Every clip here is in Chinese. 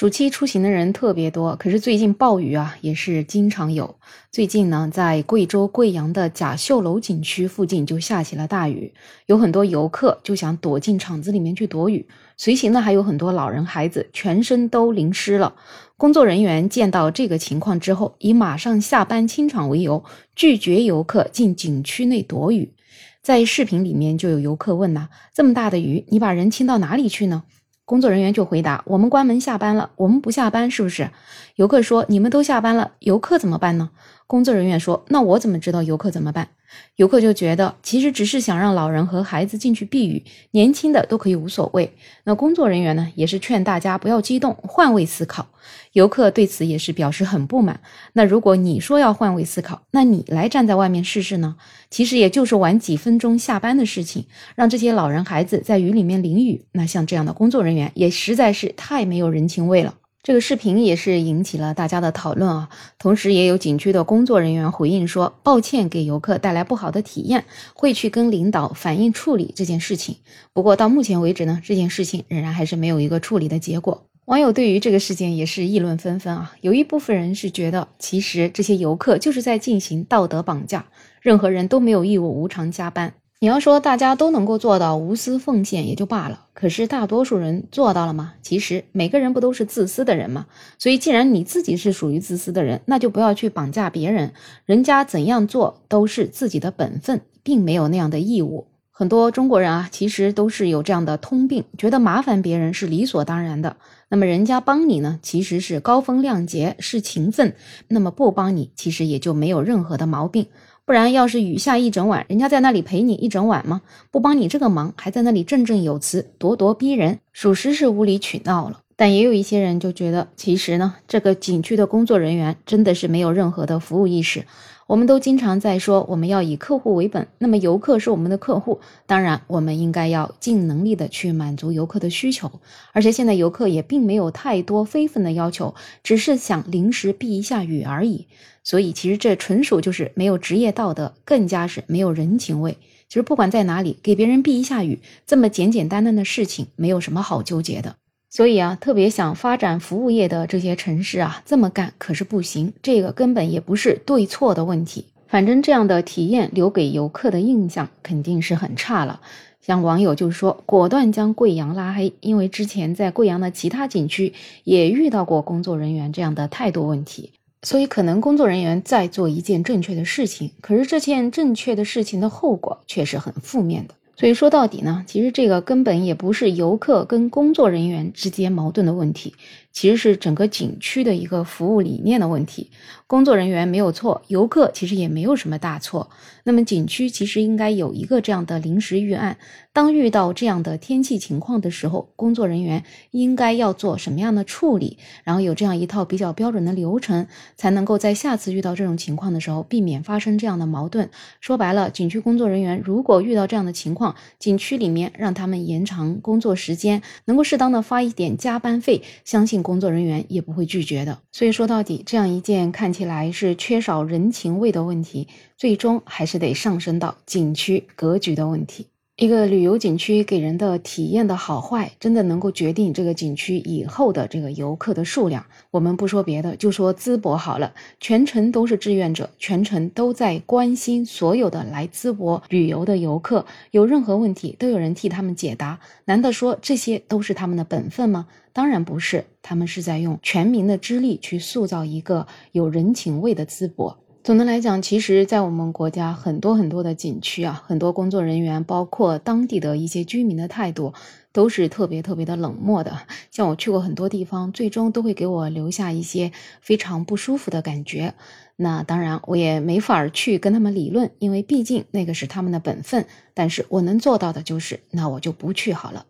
暑期出行的人特别多，可是最近暴雨啊也是经常有。最近呢，在贵州贵阳的甲秀楼景区附近就下起了大雨，有很多游客就想躲进场子里面去躲雨，随行的还有很多老人孩子，全身都淋湿了。工作人员见到这个情况之后，以马上下班清场为由，拒绝游客进景区内躲雨。在视频里面就有游客问呐：“这么大的雨，你把人清到哪里去呢？”工作人员就回答：“我们关门下班了，我们不下班是不是？”游客说：“你们都下班了，游客怎么办呢？”工作人员说：“那我怎么知道游客怎么办？”游客就觉得其实只是想让老人和孩子进去避雨，年轻的都可以无所谓。那工作人员呢，也是劝大家不要激动，换位思考。游客对此也是表示很不满。那如果你说要换位思考，那你来站在外面试试呢？其实也就是晚几分钟下班的事情，让这些老人孩子在雨里面淋雨，那像这样的工作人员也实在是太没有人情味了。这个视频也是引起了大家的讨论啊，同时也有景区的工作人员回应说，抱歉给游客带来不好的体验，会去跟领导反映处理这件事情。不过到目前为止呢，这件事情仍然还是没有一个处理的结果。网友对于这个事件也是议论纷纷啊，有一部分人是觉得，其实这些游客就是在进行道德绑架，任何人都没有义务无偿加班。你要说大家都能够做到无私奉献也就罢了，可是大多数人做到了吗？其实每个人不都是自私的人吗？所以既然你自己是属于自私的人，那就不要去绑架别人，人家怎样做都是自己的本分，并没有那样的义务。很多中国人啊，其实都是有这样的通病，觉得麻烦别人是理所当然的。那么人家帮你呢，其实是高风亮节，是情分；那么不帮你，其实也就没有任何的毛病。不然，要是雨下一整晚，人家在那里陪你一整晚吗？不帮你这个忙，还在那里振振有词、咄咄逼人，属实是无理取闹了。但也有一些人就觉得，其实呢，这个景区的工作人员真的是没有任何的服务意识。我们都经常在说，我们要以客户为本。那么游客是我们的客户，当然我们应该要尽能力的去满足游客的需求。而且现在游客也并没有太多非分的要求，只是想临时避一下雨而已。所以其实这纯属就是没有职业道德，更加是没有人情味。其实不管在哪里，给别人避一下雨，这么简简单单的事情，没有什么好纠结的。所以啊，特别想发展服务业的这些城市啊，这么干可是不行。这个根本也不是对错的问题，反正这样的体验留给游客的印象肯定是很差了。像网友就说，果断将贵阳拉黑，因为之前在贵阳的其他景区也遇到过工作人员这样的态度问题，所以可能工作人员在做一件正确的事情，可是这件正确的事情的后果却是很负面的。所以说到底呢，其实这个根本也不是游客跟工作人员之间矛盾的问题。其实是整个景区的一个服务理念的问题，工作人员没有错，游客其实也没有什么大错。那么景区其实应该有一个这样的临时预案，当遇到这样的天气情况的时候，工作人员应该要做什么样的处理，然后有这样一套比较标准的流程，才能够在下次遇到这种情况的时候避免发生这样的矛盾。说白了，景区工作人员如果遇到这样的情况，景区里面让他们延长工作时间，能够适当的发一点加班费，相信。工作人员也不会拒绝的，所以说到底，这样一件看起来是缺少人情味的问题，最终还是得上升到景区格局的问题。一个旅游景区给人的体验的好坏，真的能够决定这个景区以后的这个游客的数量。我们不说别的，就说淄博好了，全程都是志愿者，全程都在关心所有的来淄博旅游的游客，有任何问题都有人替他们解答。难道说这些都是他们的本分吗？当然不是，他们是在用全民的之力去塑造一个有人情味的淄博。总的来讲，其实，在我们国家很多很多的景区啊，很多工作人员，包括当地的一些居民的态度，都是特别特别的冷漠的。像我去过很多地方，最终都会给我留下一些非常不舒服的感觉。那当然，我也没法去跟他们理论，因为毕竟那个是他们的本分。但是我能做到的就是，那我就不去好了。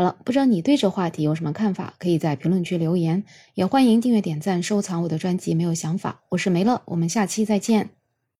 好了，不知道你对这话题有什么看法？可以在评论区留言，也欢迎订阅、点赞、收藏我的专辑。没有想法，我是梅乐，我们下期再见。